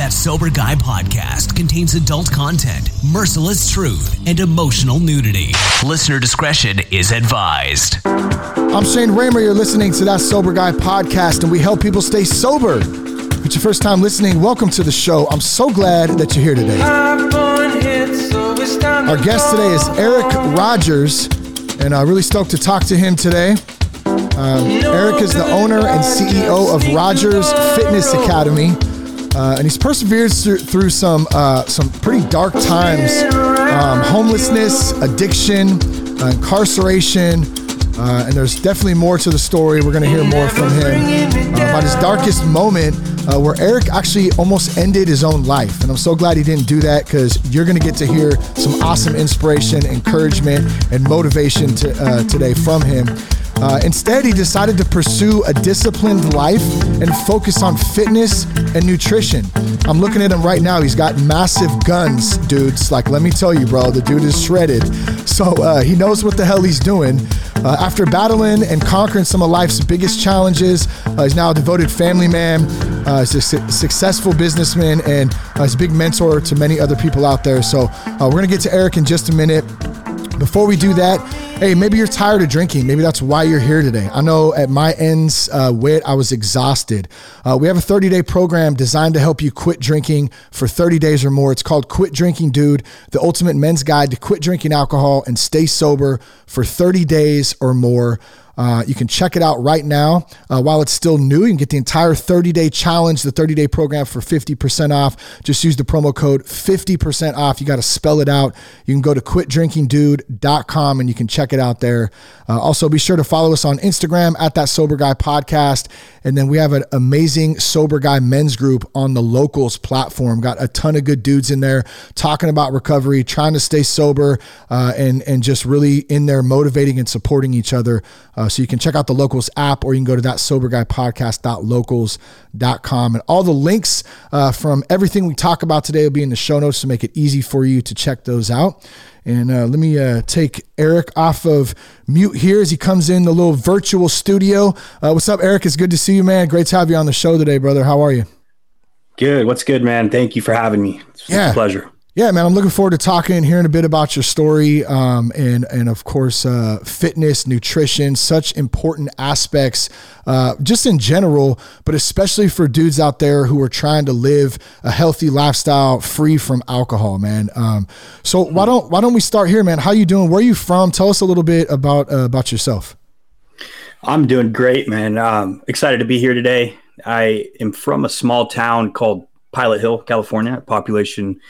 That Sober Guy podcast contains adult content, merciless truth, and emotional nudity. Listener discretion is advised. I'm Shane Ramer. You're listening to That Sober Guy podcast, and we help people stay sober. If it's your first time listening, welcome to the show. I'm so glad that you're here today. Our guest today is Eric Rogers, and I'm really stoked to talk to him today. Um, Eric is the owner and CEO of Rogers Fitness Academy, uh, and he's persevered through, some uh, some pretty dark times: um, homelessness, addiction, uh, incarceration. Uh, and there's definitely more to the story. We're going to hear more from him uh, about his darkest moment, uh, where Eric actually almost ended his own life. And I'm so glad he didn't do that because you're going to get to hear some awesome inspiration, encouragement, and motivation to, today from him. Uh, instead, he decided to pursue a disciplined life and focus on fitness and nutrition. I'm looking at him right now. He's got massive guns, dudes. Like, let me tell you, bro, the dude is shredded. So uh, he knows what the hell he's doing. Uh, after battling and conquering some of life's biggest challenges, uh, he's now a devoted family man. Uh, he's a su- successful businessman and uh, he's a big mentor to many other people out there. So uh, we're going to get to Eric in just a minute. Before we do that, hey, maybe you're tired of drinking. Maybe that's why you're here today. I know at my ends uh, wit, I was exhausted. Uh, we have a 30 day program designed to help you quit drinking for 30 days or more. It's called Quit Drinking Dude, the ultimate men's guide to quit drinking alcohol and stay sober for 30 days or more. Uh, you can check it out right now uh, while it's still new. You can get the entire 30 day challenge, the 30 day program for 50% off. Just use the promo code 50% off. You got to spell it out. You can go to quitdrinkingdude.com and you can check it out there. Uh, also, be sure to follow us on Instagram at that Sober Guy podcast. And then we have an amazing Sober Guy men's group on the Locals platform. Got a ton of good dudes in there talking about recovery, trying to stay sober, uh, and and just really in there motivating and supporting each other. Uh, so you can check out the Locals app, or you can go to that Sober Guy podcast.locals.com, and all the links uh, from everything we talk about today will be in the show notes to make it easy for you to check those out. And uh, let me uh, take Eric off of mute here as he comes in the little virtual studio. Uh, what's up, Eric? It's good to see you, man. Great to have you on the show today, brother. How are you? Good. What's good, man? Thank you for having me. It's, Yeah. a pleasure. Yeah, man, I'm looking forward to talking hearing a bit about your story, um, and and of course, uh, fitness, nutrition, such important aspects, uh, just in general, but especially for dudes out there who are trying to live a healthy lifestyle free from alcohol, man. Um, so why don't why don't we start here, man? How you doing? Where are you from? Tell us a little bit about uh, about yourself. I'm doing great, man. Um, excited to be here today. I am from a small town called Pilot Hill, California. Population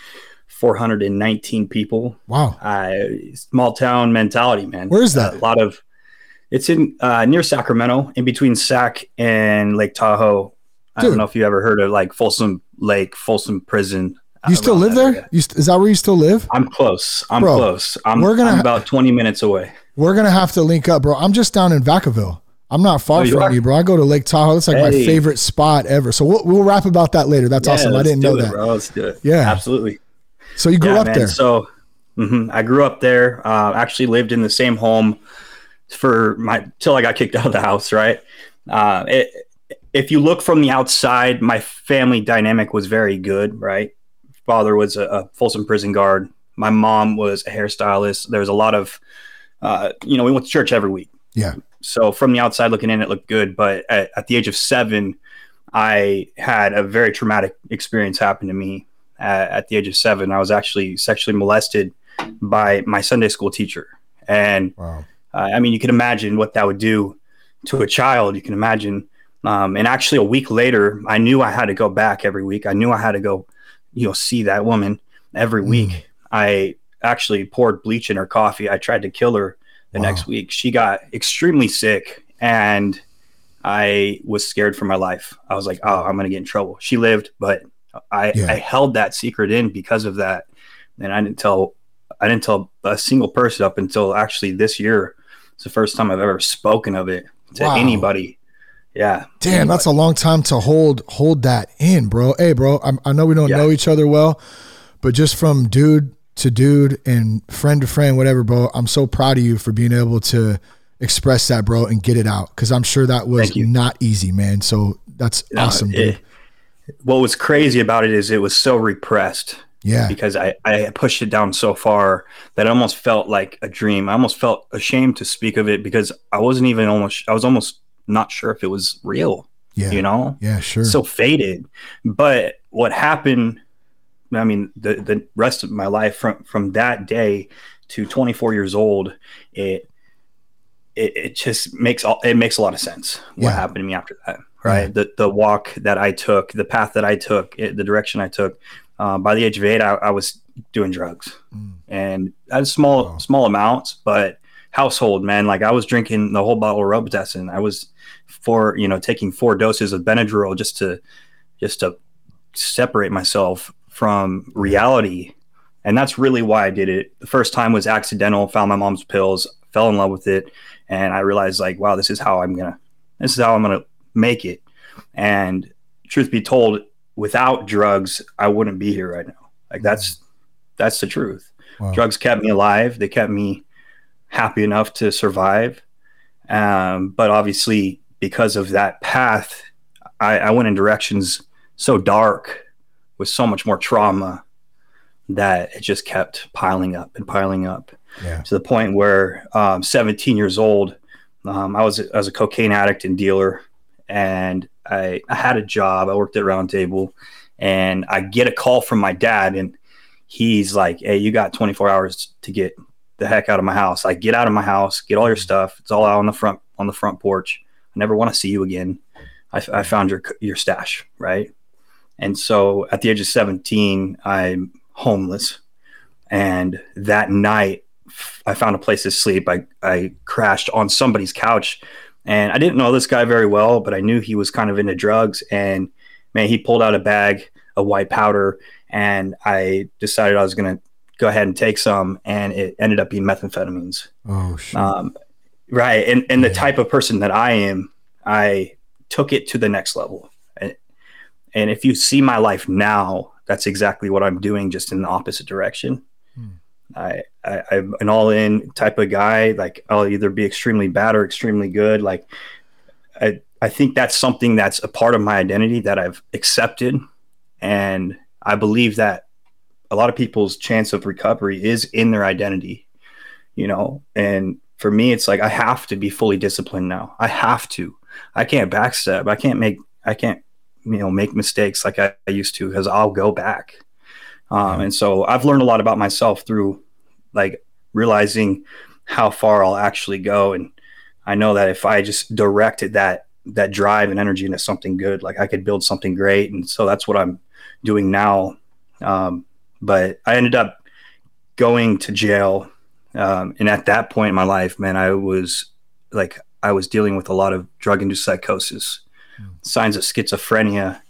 419 people. Wow, Uh, small town mentality, man. Where is that? A lot of. It's in uh, near Sacramento, in between Sac and Lake Tahoe. Dude. I don't know if you ever heard of like Folsom Lake, Folsom Prison. you still live there? You st- is that where you still live? I'm close. I'm Bro, close. I'm, we're gonna I'm about 20 minutes away. We're gonna have to link up, bro. I'm just down in Vacaville. I'm not far Oh, you from are? you, bro. I go to Lake Tahoe. That's like my favorite spot ever. So we'll, we'll rap about that later. That's Yeah, awesome. I didn't know it, that. bro. Let's do it. Yeah. absolutely. So you grew Yeah, up man. there. So mhm, I grew up there. Uh, actually lived in the same home for my till I got kicked out of the house. Right. Uh, it, if you look from the outside, my family dynamic was very good. Right. Father was a, a Folsom prison guard. My mom was a hairstylist. There was a lot of, uh, you know, we went to church every week. Yeah. So from the outside looking in, it looked good. But at, at the age of seven, I had a very traumatic experience happen to me. At, at the age of seven, I was actually sexually molested by my Sunday school teacher. And Wow. uh, I mean, you can imagine what that would do to a child. You can imagine. Um, and actually, a week later, I knew I had to go back every week. I knew I had to go, you know, see that woman every Mm. week. I actually poured bleach in her coffee. I tried to kill her the Wow. next week. She got extremely sick, and I was scared for my life. I was like, "Oh, I'm gonna get in trouble." She lived, but I, Yeah. I held that secret in because of that, and I didn't tell I didn't tell a single person up until actually this year. It's the first time I've ever spoken of it to Wow. anybody. Yeah. Damn, that's a long time to hold hold that in, bro. Hey, bro, I'm, I know we don't Yeah. know each other well, but just from dude to dude and friend to friend, whatever, bro. I'm so proud of you for being able to express that, bro, and get it out because I'm sure that was not easy, man. So that's No, awesome, it- dude. What was crazy about it is it was so repressed Yeah. because I, I pushed it down so far that it almost felt like a dream. I almost felt ashamed to speak of it because I wasn't even almost, I was almost not sure if it was real, Yeah. you know? Yeah, sure. So faded. But what happened, I mean, the, the rest of my life from, from that day to 24 years old, it, it, it just makes all, it makes a lot of sense what Yeah. happened to me after that. Right. Yeah. The, the walk that I took, the path that I took, it, the direction I took, uh, by the age of eight, I, I was doing drugs Mm. and at small, Wow. small amounts, but household, man, like I was drinking the whole bottle of Robitussin. I was for, you know, taking four doses of Benadryl just to, just to separate myself from reality. And that's really why I did it. The first time was accidental, found my mom's pills, fell in love with it. And I realized like, wow, this is how I'm going to, this is how I'm going to make it. And truth be told, without drugs, I wouldn't be here right now. Like that's, that's the truth. Wow. Drugs kept me alive. They kept me happy enough to survive. Um, but obviously, because of that path, I, I went in directions so dark with so much more trauma that it just kept piling up and piling up Yeah. to the point where um, 17 years old, um, I was I was a cocaine addict and dealer, and I, I had a job. I worked at Roundtable, and I get a call from my dad, and he's like, "Hey, you got 24 hours to get the heck out of my house. I get out of my house, get all your mm-hmm. stuff. It's all out on the front on the front porch. I never want to see you again. I, I found your your stash, right?" And so, at the age of 17, I'm homeless, and that night I found a place to sleep. I, I crashed on somebody's couch and I didn't know this guy very well, but I knew he was kind of into drugs. And man, he pulled out a bag of white powder and I decided I was going to go ahead and take some. And it ended up being methamphetamines. Oh shit. Um, right. And, and the Yeah. type of person that I am, I took it to the next level. And, and if you see my life now, that's exactly what I'm doing, just in the opposite direction. I, I, I'm an all in type of guy. Like I'll either be extremely bad or extremely good. Like I, I think that's something that's a part of my identity that I've accepted. And I believe that a lot of people's chance of recovery is in their identity, you know? And for me, it's like, I have to be fully disciplined now. I have to, I can't backstep. I can't make, I can't, you know, make mistakes like I, I used to because I'll go back. Um, and so I've learned a lot about myself through like realizing how far I'll actually go. And I know that if I just directed that, that drive and energy into something good, like I could build something great. And so that's what I'm doing now. Um, but I ended up going to jail. Um, and at that point in my life, man, I was like, I was dealing with a lot of drug induced psychosis, signs of schizophrenia.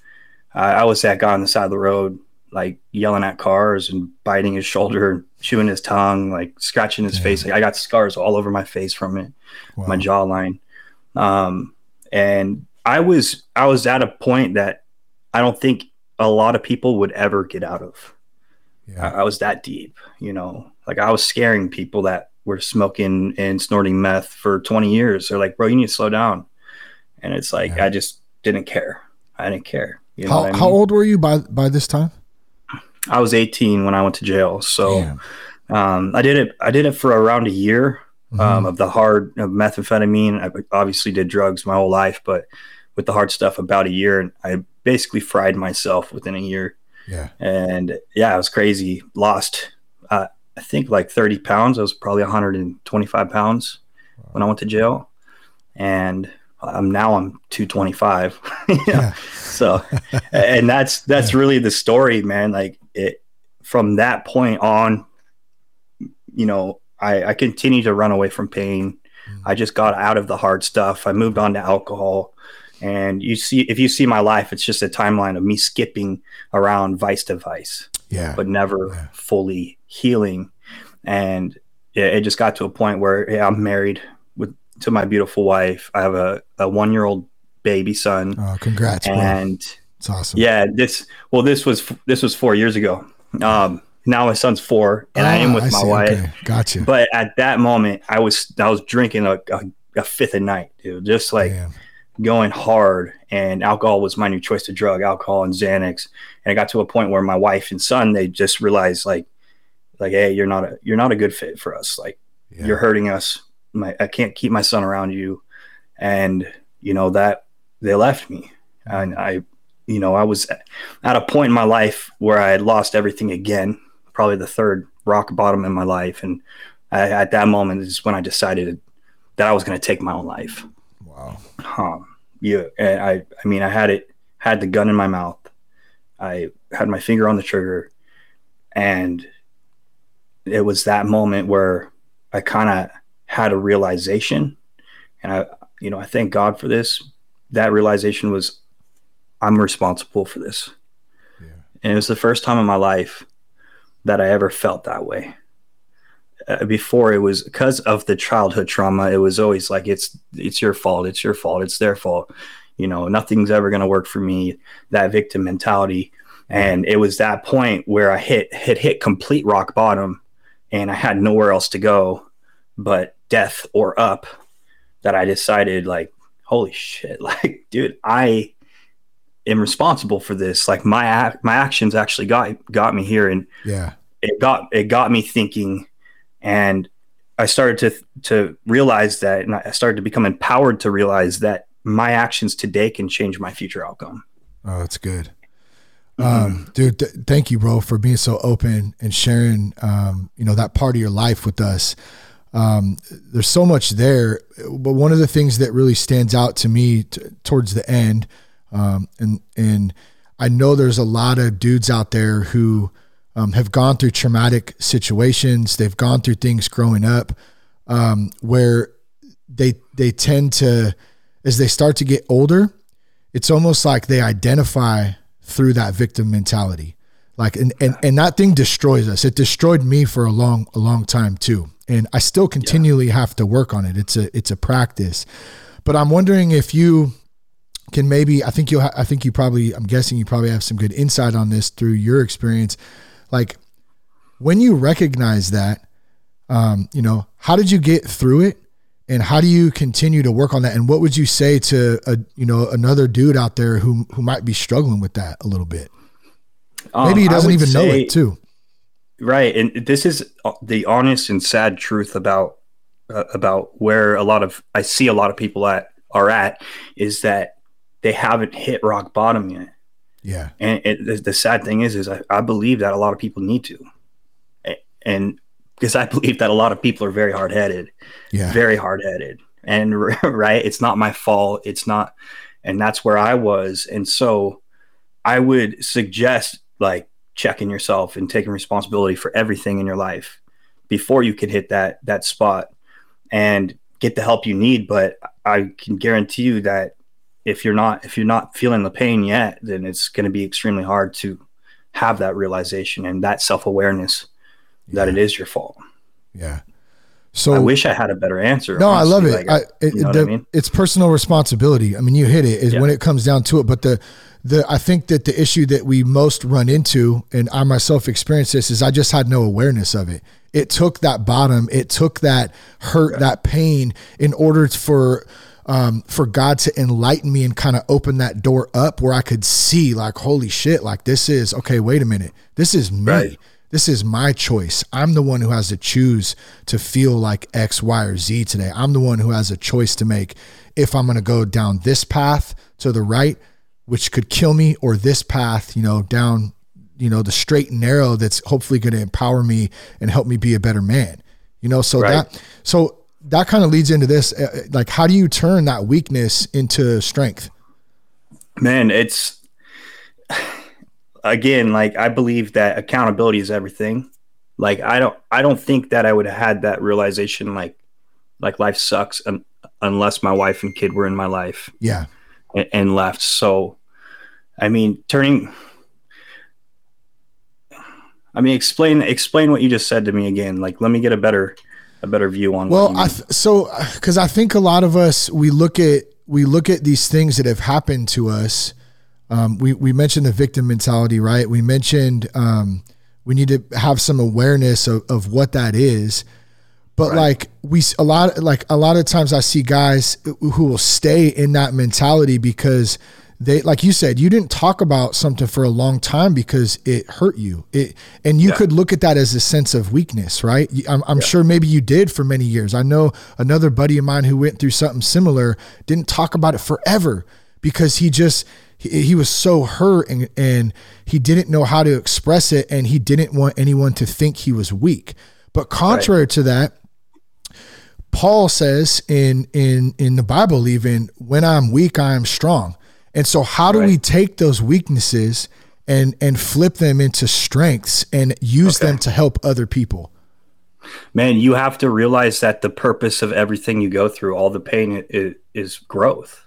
I I was that guy on the side of the road, like yelling at cars and biting his shoulder, and chewing his tongue, like scratching his Yeah. face. Like, I got scars all over my face from it Wow. my jawline. Um, and I was I was at a point that I don't think a lot of people would ever get out of. I, yeah. I was that deep, you know. Like I was scaring people that were smoking and snorting meth for 20 years. They're like, "Bro, you need to slow down." And it's like Yeah. I just didn't care. I didn't care. You know How, I how old were you by by this time? I was 18 when I went to jail. So um, I did it. I did it for around a year. Mhm. um, of the hard of methamphetamine. I obviously did drugs my whole life, but with the hard stuff, about a year, and I basically fried myself within a year. yeah. And yeah, it was crazy. Lost, uh, I think like 30 pounds. I was probably 125 pounds when I went to jail, and I'm now I'm 225. Yeah. So, and that's that's really the story, man. Like it from that point on, you know, I, I continued to run away from pain. Mm. I just got out of the hard stuff. I moved on to alcohol. And you see, if you see my life, it's just a timeline of me skipping around vice to vice, Yeah. but never Yeah. fully healing. And it, it just got to a point where yeah, I'm married with to my beautiful wife. I have a, a one year old baby son, oh, congrats, bro. It's awesome. yeah, this well, this was this was four years ago. Um, now my son's four, and I am Ah, with my see. wife. Okay. Gotcha. But at that moment, I was I was drinking a, a, a fifth a night, dude. Just like Damn. going hard and alcohol was my new choice to drug alcohol and xanax and I got to a point where my wife and son they just realized like like hey you're not a you're not a good fit for us like yeah. you're hurting us my i can't keep my son around you and you know that they left me and i you know i was at a point in my life where i had lost everything again probably the third rock bottom in my life. And I, at that moment is when i decided that i was going to take my own life. Wow. Um, yeah, and I I mean I had it had the gun in my mouth. I had my finger on the trigger. And it was that moment where I kind of had a realization. And I you know I thank God for this. That realization was I'm responsible for this. Yeah. And it was the first time in my life that I ever felt that way. Uh, before it was because of the childhood trauma it was always like it's it's your fault it's your fault it's their fault you know nothing's ever going to work for me that victim mentality and it was that point where i hit hit hit complete rock bottom and i had nowhere else to go but death or up that i decided like holy shit like dude i am responsible for this like my my actions actually got got me here and yeah it got it got me thinking and I started to to realize that, and I started to become empowered to realize that my actions today can change my future outcome. Oh, that's good. Mm-hmm. Um, dude, th- thank you, bro, for being so open and sharing, um, you know, that part of your life with us. Um, there's so much there, but one of the things that really stands out to me t- towards the end, um, and and I know there's a lot of dudes out there who um, have gone through traumatic situations. They've gone through things growing up um, where they they tend to, as they start to get older, it's almost like they identify through that victim mentality. Like and, and and that thing destroys us. It destroyed me for a long a long time too, and I still continually yeah. have to work on it. It's a it's a practice, but I'm wondering if you can maybe I think you I think you probably I'm guessing you probably have some good insight on this through your experience like when you recognize that, um, you know, how did you get through it? And how do you continue to work on that? And what would you say to a you know another dude out there who who might be struggling with that a little bit? Um, Maybe he doesn't even say, know it too. Right, and this is the honest and sad truth about uh, about where a lot of I see a lot of people at are at is that they haven't hit rock bottom yet. Yeah. And it, the, the, sad thing is, is I, I, believe that a lot of people need to, and because I believe that a lot of people are very hard headed, yeah, very hard headed, and right, it's not my fault. It's not, and that's where I was, and so I would suggest like checking yourself and taking responsibility for everything in your life before you can hit that that spot and get the help you need. But I can guarantee you that if you're not if you're not feeling the pain yet, then it's going to be extremely hard to have that realization and that self awareness yeah. that it is your fault. Yeah. So I wish I had a better answer. No, honestly. I love it. Like, I, it you know the, I mean? It's personal responsibility. I mean, you hit it is yeah. when it comes down to it. But the the I think that the issue that we most run into, and I myself experienced this, is I just had no awareness of it. It took that bottom, it took that hurt, right. that pain, in order for um, for God to enlighten me and kind of open that door up where I could see, like, holy shit, like this is okay. Wait a minute, this is me. Right. This is my choice. I'm the one who has to choose to feel like X, Y, or Z today. I'm the one who has a choice to make if I'm going to go down this path to the right, which could kill me, or this path, you know, down, you know, the straight and narrow that's hopefully going to empower me and help me be a better man. You know, so right. that, so that kind of leads into this uh, uh, like how do you turn that weakness into strength? Man it's again like i believe that accountability is everything. Like i don't i don't think that i would have had that realization like like life sucks un- unless my wife and kid were in my life. Yeah. And, and left. So i mean turning i mean explain explain what you just said to me again. Like let me get a better a better view on. Well, I th- so because I think a lot of us we look at we look at these things that have happened to us. Um, we we mentioned the victim mentality, right? We mentioned um, we need to have some awareness of, of what that is. But Right. like we a lot like a lot of times I see guys who will stay in that mentality because they like you said you didn't talk about something for a long time because it hurt you. It and you Yeah. could look at that as a sense of weakness, right? I'm, I'm sure maybe you did for many years. I know another buddy of mine who went through something similar didn't talk about it forever because he just he, he was so hurt and, and he didn't know how to express it and he didn't want anyone to think he was weak. But contrary to that, Paul says in in in the Bible even when I'm weak I am strong. And so how do we take those weaknesses and and flip them into strengths and use Okay. them to help other people? man, you have to realize that the purpose of everything you go through, all the pain, is, is growth.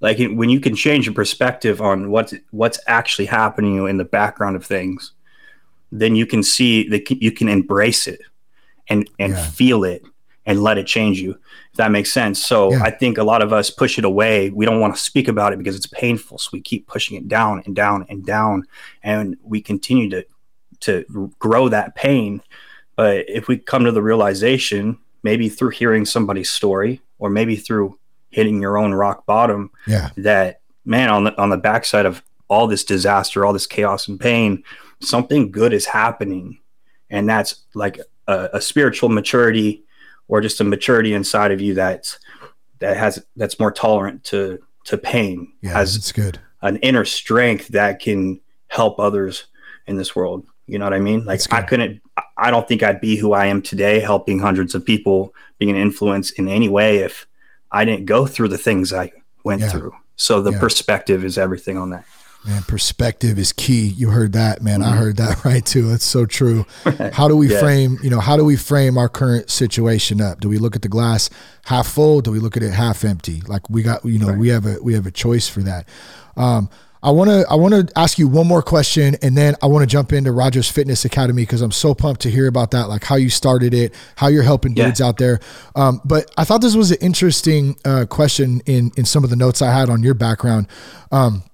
Like it- when you can change your perspective on what's what's actually happening you in the background of things, then you can see that you can embrace it and and Yeah. feel it and let it change you. If that makes sense. So Yeah. I think a lot of us push it away. We don't want to speak about it because it's painful. So we keep pushing it down and down and down, and we continue to to grow that pain. But if we come to the realization, maybe through hearing somebody's story, or maybe through hitting your own rock bottom, Yeah. that man on the on the backside of all this disaster, all this chaos and pain, something good is happening, and that's like a, a spiritual maturity, or just a maturity inside of you that's that has that's more tolerant to to pain, Yeah, that's good. an inner strength that can help others in this world. You know what I mean? Like I couldn't I don't think I'd be who I am today helping hundreds of people being an influence in any way if I didn't go through the things I went Yeah. through. So the Yeah. perspective is everything on that. Man, perspective is key. You heard that, man. I heard that right too. It's so true. How do we Mm-hmm. Yeah. frame, you know, how do we frame our current situation up? Do we look at the glass half full? Do we look at it half empty? Like we got, you know, we have a we have a choice for that. Um, I want to I want to ask you one more question, and then I want to jump into Rogers Fitness Academy because I'm so pumped to hear about that, like how you started it, how you're helping Yeah. dudes out there. Um, but I thought this was an interesting uh, question in in some of the notes I had on your background. Um,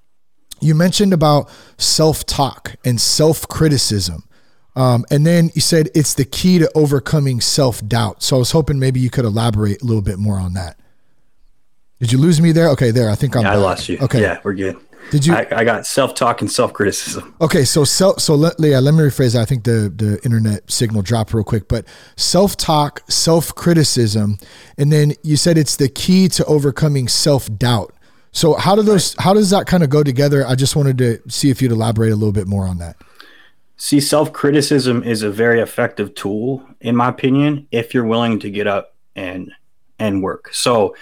you mentioned about self talk and self criticism. Um, and then you said it's the key to overcoming self doubt. So I was hoping maybe you could elaborate a little bit more on that. Did you lose me there? Okay, there. I think I'm. Yeah, I lost you. Okay. Yeah, we're good. Did you? I, I got self talk and self criticism. Okay, so self, so let, yeah, let me rephrase that. I think the the internet signal dropped real quick, but self talk, self criticism, and then you said it's the key to overcoming self doubt. So how do those? How does that kind of go together? I just wanted to see if you'd elaborate a little bit more on that. See, self criticism is a very effective tool, in my opinion, if you're willing to get up and and work. So,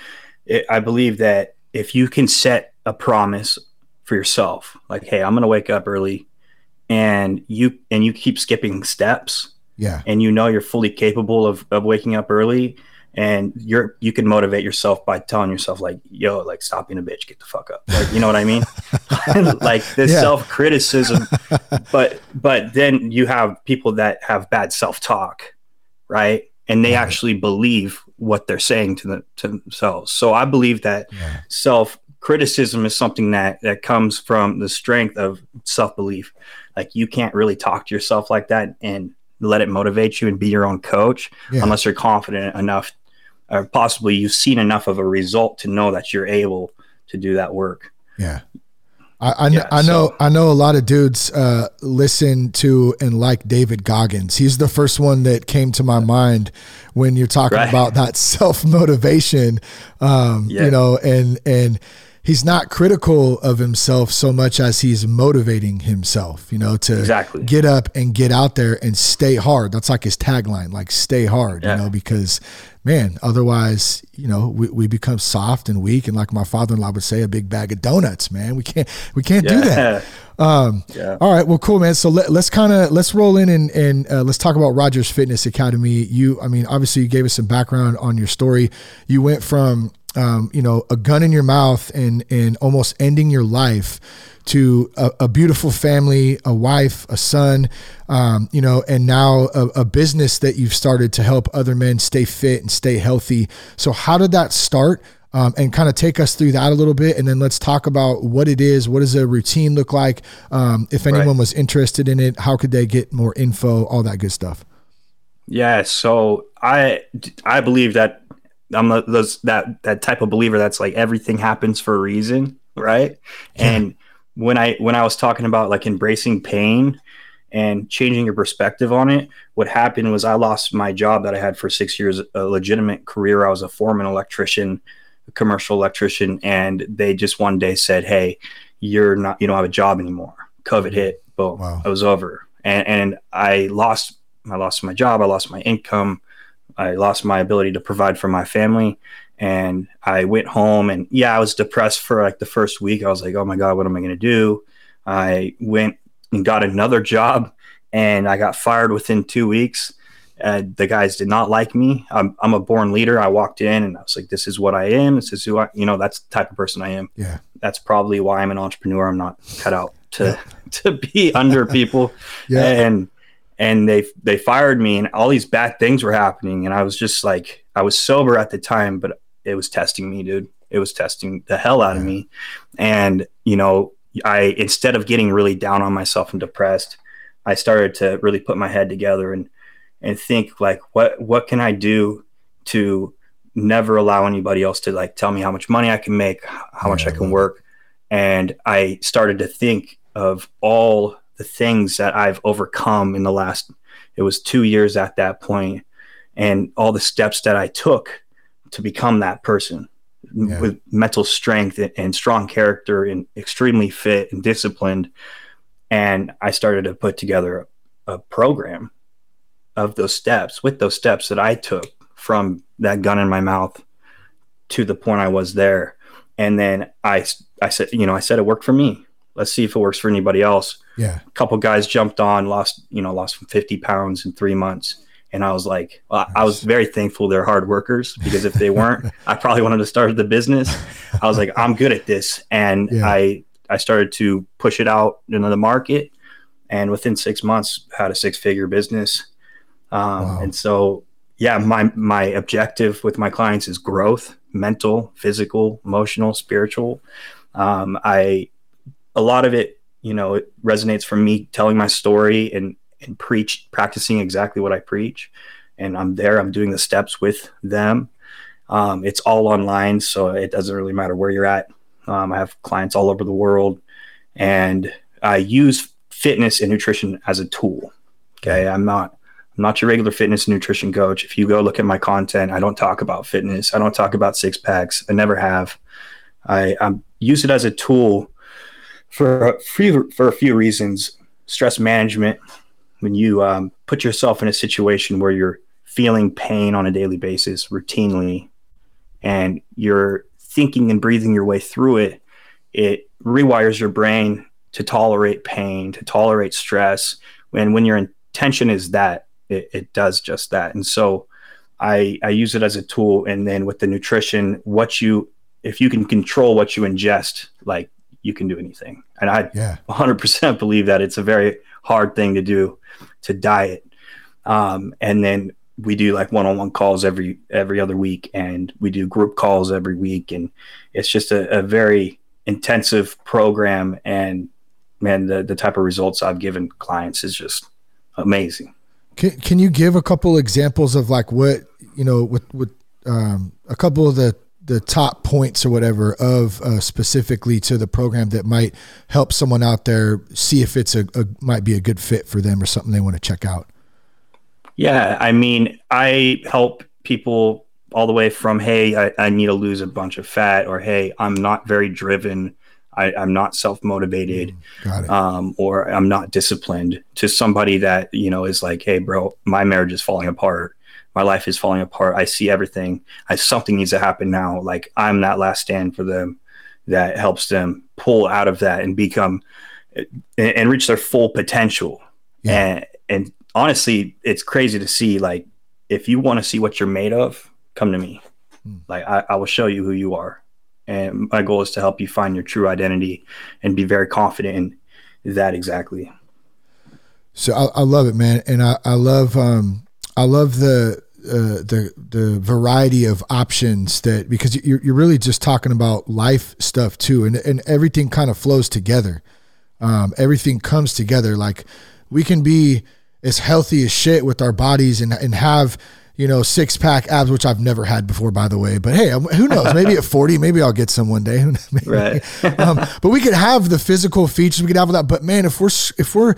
it, I believe that if you can set a promise for yourself, like, "Hey, I'm going to wake up early," and you and you keep skipping steps, Yeah, and you know you're fully capable of of waking up early, and you're you can motivate yourself by telling yourself, like, "Yo, like, stop being a bitch, get the fuck up," like, you know what I mean? like this Yeah. self criticism but but then you have people that have bad self-talk right and they Right. actually believe what they're saying to, the, to themselves so i believe that Yeah. self-criticism is something that that comes from the strength of self-belief like you can't really talk to yourself like that and let it motivate you and be your own coach Yeah. unless you're confident enough or possibly you've seen enough of a result to know that you're able to do that work yeah. I, I, Yeah, I know so- I know a lot of dudes uh, listen to and like David Goggins. He's the first one that came to my mind when you're talking Right. about that self motivation. Um, Yeah. You know, and and he's not critical of himself so much as he's motivating himself. You know, to Exactly. get up and get out there and stay hard. That's like his tagline, like stay hard. Yeah. You know, because man, otherwise, you know, we, we become soft and weak, and like my father-in-law would say, a big bag of donuts. Man, we can't we can't do that. Um, Yeah. All right. Well, cool, man. So let, let's kind of let's roll in and and uh, let's talk about Rogers Fitness Academy. You, I mean, obviously, you gave us some background on your story. You went from um, you know a gun in your mouth and and almost ending your life to a, a beautiful family, a wife, a son, um, you know, and now a, a business that you've started to help other men stay fit and stay healthy. So, how did that start? um, and kind of take us through that a little bit. And then let's talk about what it is. What does a routine look like? Um, if anyone Right. was interested in it, how could they get more info? All that good stuff. Yeah, so I I believe that I'm those that that type of believer that's like everything happens for a reason, right? Yeah. And when I when I was talking about like embracing pain and changing your perspective on it, what happened was I lost my job that I had for six years, a legitimate career. I was a foreman electrician, a commercial electrician, and they just one day said, "Hey, you're not you don't have a job anymore." COVID mm-hmm. hit, boom, wow. it was over, and and I lost I lost my job, I lost my income, I lost my ability to provide for my family. And I went home and yeah, I was depressed for like the first week. I was like, oh my God, what am I going to do? I went and got another job and I got fired within two weeks. Uh, the guys did not like me. I'm, I'm a born leader. I walked in and I was like, this is what I am. This is who I, you know, that's the type of person I am. Yeah. That's probably why I'm an entrepreneur. I'm not cut out to, yeah. to be under people. yeah. And, and they they fired me and all these bad things were happening and i was just like i was sober at the time but it was testing me dude. It was testing the hell out of me. And you know i instead of getting really down on myself and depressed i started to really put my head together and and think like what what can i do to never allow anybody else to like tell me how much money i can make how much i can work? And i started to think of all the things that I've overcome in the last, it was two years at that point, and all the steps that I took to become that person yeah. with mental strength and strong character and extremely fit and disciplined. And I started to put together a, a program of those steps with those steps that I took from that gun in my mouth to the point I was there. And then I, I said, you know, I said it worked for me. Let's see if it works for anybody else. Yeah. A couple guys jumped on, lost, you know, lost 50 pounds in three months. And I was like, well, nice. I was very thankful they're hard workers because if they weren't, I probably wanted to start the business. I was like, I'm good at this. And yeah. I, I started to push it out into the market. And within six months, had a six figure business. Um, wow. And so, yeah, my, my objective with my clients is growth, mental, physical, emotional, spiritual. Um, I, a lot of it you know, it resonates from me telling my story and, and preach, practicing exactly what I preach. And I'm there, I'm doing the steps with them. Um, it's all online, so it doesn't really matter where you're at. Um, I have clients all over the world, and I use fitness and nutrition as a tool. Okay, I'm not I'm not your regular fitness and nutrition coach. If you go look at my content, I don't talk about fitness. I don't talk about six packs. I never have. I, I use it as a tool for a few, for a few reasons. Stress management, when you um, put yourself in a situation where you're feeling pain on a daily basis routinely and you're thinking and breathing your way through it, it rewires your brain to tolerate pain, to tolerate stress. And when your intention is that, it, it does just that. And so I, I use it as a tool. And then with the nutrition, what you, if you can control what you ingest, like you can do anything. And I yeah. 100% believe that it's a very hard thing to do to diet. Um, and then we do like one-on-one calls every every other week, and we do group calls every week, and it's just a, a very intensive program. And man, the the type of results I've given clients is just amazing. Can Can you give a couple examples of like what you know with with um, a couple of the the top points or whatever of uh, specifically to the program that might help someone out there see if it's a, a might be a good fit for them or something they want to check out? Yeah, I mean, I help people all the way from hey, I, I need to lose a bunch of fat, or hey, I'm not very driven. I, am not self motivated, mm, um, or I'm not disciplined. To somebody that you know is like, hey, bro, my marriage is falling apart my life is falling apart. I see everything. I something needs to happen now. Like I'm that last stand for them that helps them pull out of that and become and, and reach their full potential. Yeah. And and honestly, it's crazy to see like if you want to see what you're made of, come to me. Mm. Like I, I will show you who you are. And my goal is to help you find your true identity and be very confident in that exactly. So I, I love it, man. And I, I love um I love the uh, the the variety of options that because you're you're really just talking about life stuff too, and and everything kind of flows together. Um, everything comes together. Like we can be as healthy as shit with our bodies and and have you know six pack abs, which I've never had before, by the way. But hey, who knows? Maybe at forty, maybe I'll get some one day. right. um, but we could have the physical features. We could have all that. But man, if we're if we're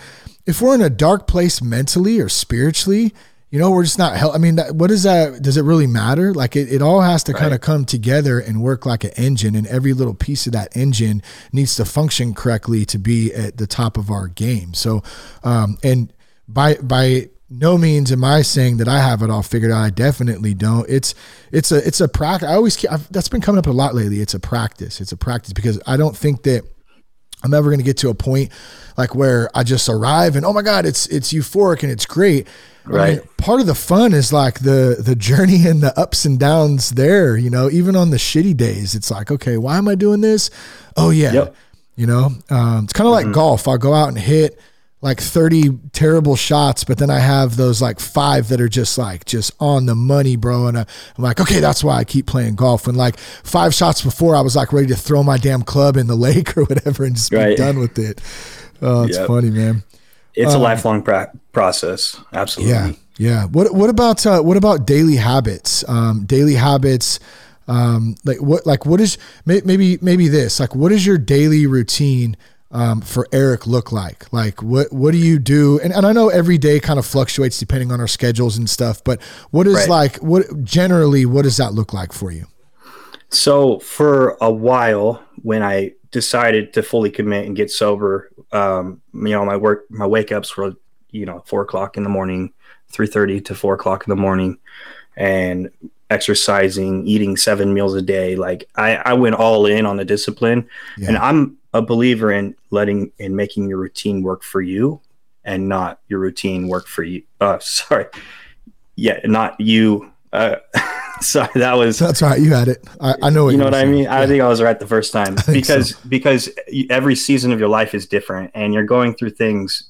if we're in a dark place mentally or spiritually, you know, we're just not help. I mean, that, what does that, does it really matter? Like it, it all has to right. kind of come together and work like an engine and every little piece of that engine needs to function correctly to be at the top of our game. So, um, and by, by no means am I saying that I have it all figured out. I definitely don't. It's, it's a, it's a practice. I always, I've, that's been coming up a lot lately. It's a practice. It's a practice because I don't think that I'm ever going to get to a point like where I just arrive and, oh my God, it's, it's euphoric and it's great Right. I mean, part of the fun is like the the journey and the ups and downs there, you know, even on the shitty days, it's like, okay, why am I doing this? Oh yeah. Yep. You know, um, it's kind of like mm-hmm. golf. I'll go out and hit like 30 terrible shots, but then I have those like five that are just like just on the money, bro. And I, am like, okay, that's why I keep playing golf. When like five shots before, I was like ready to throw my damn club in the lake or whatever and just right. be done with it. Oh, it's yep. funny, man it's um, a lifelong pra- process. Absolutely. Yeah. Yeah. What What about uh, What about daily habits? Um, daily habits. Um, like what? Like what is maybe maybe this? Like what is your daily routine? Um, for Eric look like? Like what what do you do? And, and I know every day kind of fluctuates depending on our schedules and stuff, but what is right. like what generally what does that look like for you? So for a while when I decided to fully commit and get sober, um, you know, my work, my wake ups were, you know, four o'clock in the morning, 3.30 to four o'clock in the morning and exercising, eating seven meals a day. Like I, I went all in on the discipline yeah. and I'm a believer in letting, in making your routine work for you and not your routine work for you. Uh, sorry. Yeah. Not you. Uh, Sorry, that was. That's right. You had it. I, I know. What you know what saying. I mean. Yeah. I think I was right the first time because so. because every season of your life is different, and you're going through things.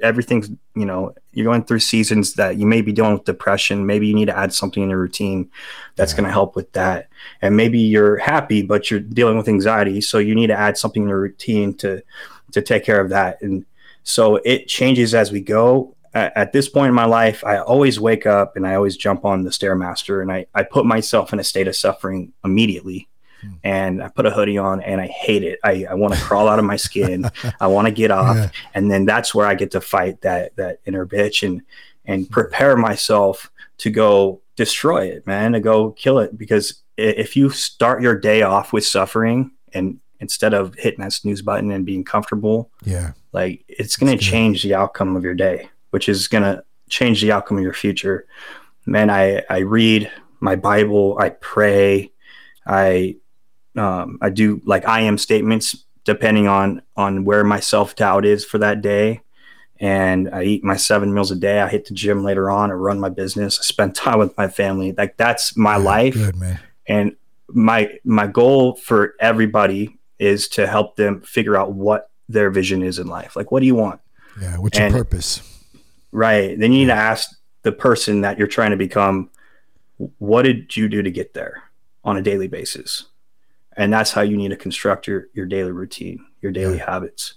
Everything's you know you're going through seasons that you may be dealing with depression. Maybe you need to add something in your routine that's yeah. going to help with that. And maybe you're happy, but you're dealing with anxiety, so you need to add something in your routine to to take care of that. And so it changes as we go at, this point in my life, I always wake up and I always jump on the Stairmaster and I, I put myself in a state of suffering immediately. Hmm. And I put a hoodie on and I hate it. I, I want to crawl out of my skin. I want to get off. Yeah. And then that's where I get to fight that that inner bitch and and prepare myself to go destroy it, man, to go kill it. Because if you start your day off with suffering and instead of hitting that snooze button and being comfortable, yeah, like it's going to change the outcome of your day which is going to change the outcome of your future. Man, I, I read my Bible, I pray, I, um, I do like I am statements depending on, on where my self doubt is for that day. And I eat my seven meals a day. I hit the gym later on. I run my business. I spend time with my family. Like that's my yeah, life. Good, and my my goal for everybody is to help them figure out what their vision is in life. Like, what do you want? Yeah, what's and, your purpose? Right. Then you need to ask the person that you're trying to become, what did you do to get there on a daily basis? And that's how you need to construct your, your daily routine, your daily yeah. habits.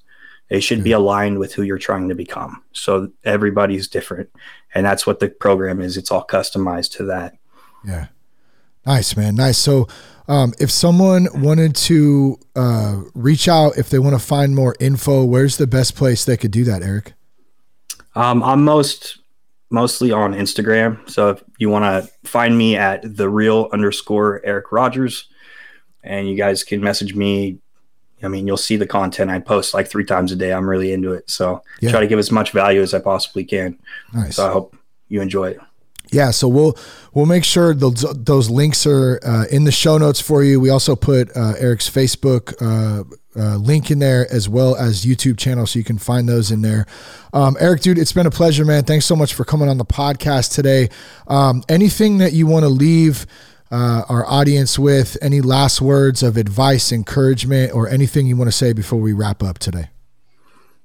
They should be aligned with who you're trying to become. So everybody's different. And that's what the program is. It's all customized to that. Yeah. Nice, man. Nice. So, um, if someone wanted to uh, reach out, if they want to find more info, where's the best place they could do that, Eric? Um, I'm most mostly on Instagram. So if you want to find me at the real underscore Eric Rogers, and you guys can message me. I mean, you'll see the content I post like three times a day. I'm really into it. So yeah. try to give as much value as I possibly can. Nice. So I hope you enjoy it. Yeah, so we'll we'll make sure those those links are uh, in the show notes for you. We also put uh, Eric's Facebook uh, uh, link in there as well as YouTube channel, so you can find those in there. Um, Eric, dude, it's been a pleasure, man. Thanks so much for coming on the podcast today. Um, anything that you want to leave uh, our audience with? Any last words of advice, encouragement, or anything you want to say before we wrap up today?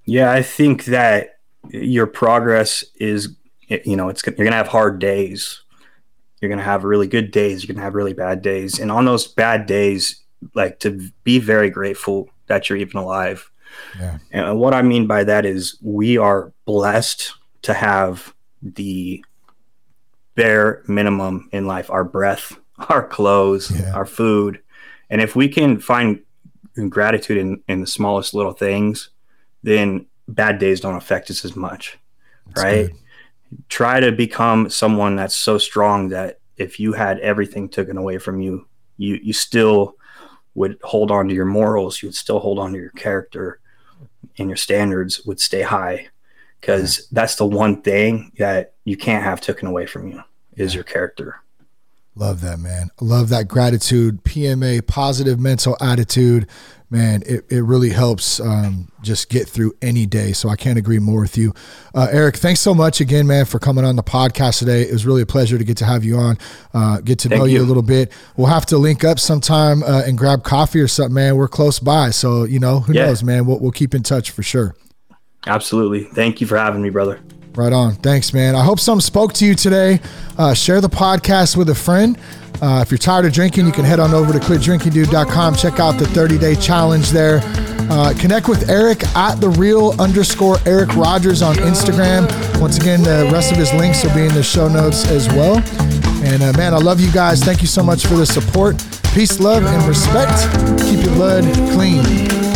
Yeah, I think that your progress is, you know, it's you're gonna have hard days. You're gonna have really good days. You're gonna have really bad days, and on those bad days, like to be very grateful that you're even alive. Yeah. And uh, what I mean by that is we are blessed to have the bare minimum in life our breath, our clothes, yeah. our food. And if we can find gratitude in, in the smallest little things, then bad days don't affect us as much. That's right? Good. Try to become someone that's so strong that if you had everything taken away from you, you you still would hold on to your morals, you would still hold on to your character and your standards would stay high because yeah. that's the one thing that you can't have taken away from you is yeah. your character. Love that, man. Love that gratitude, PMA, positive mental attitude. Man, it, it really helps um, just get through any day. So I can't agree more with you. Uh, Eric, thanks so much again, man, for coming on the podcast today. It was really a pleasure to get to have you on, uh, get to Thank know you. you. a little bit. We'll have to link up sometime uh, and grab coffee or something, man. We're close by. So, you know, who yeah. knows, man? We'll, we'll keep in touch for sure. Absolutely. Thank you for having me, brother. Right on. Thanks, man. I hope some spoke to you today. Uh, share the podcast with a friend. Uh, if you're tired of drinking, you can head on over to quitdrinkingdude.com. Check out the 30 day challenge there. Uh, connect with Eric at the real underscore Eric Rogers on Instagram. Once again, the rest of his links will be in the show notes as well. And uh, man, I love you guys. Thank you so much for the support. Peace, love, and respect. Keep your blood clean.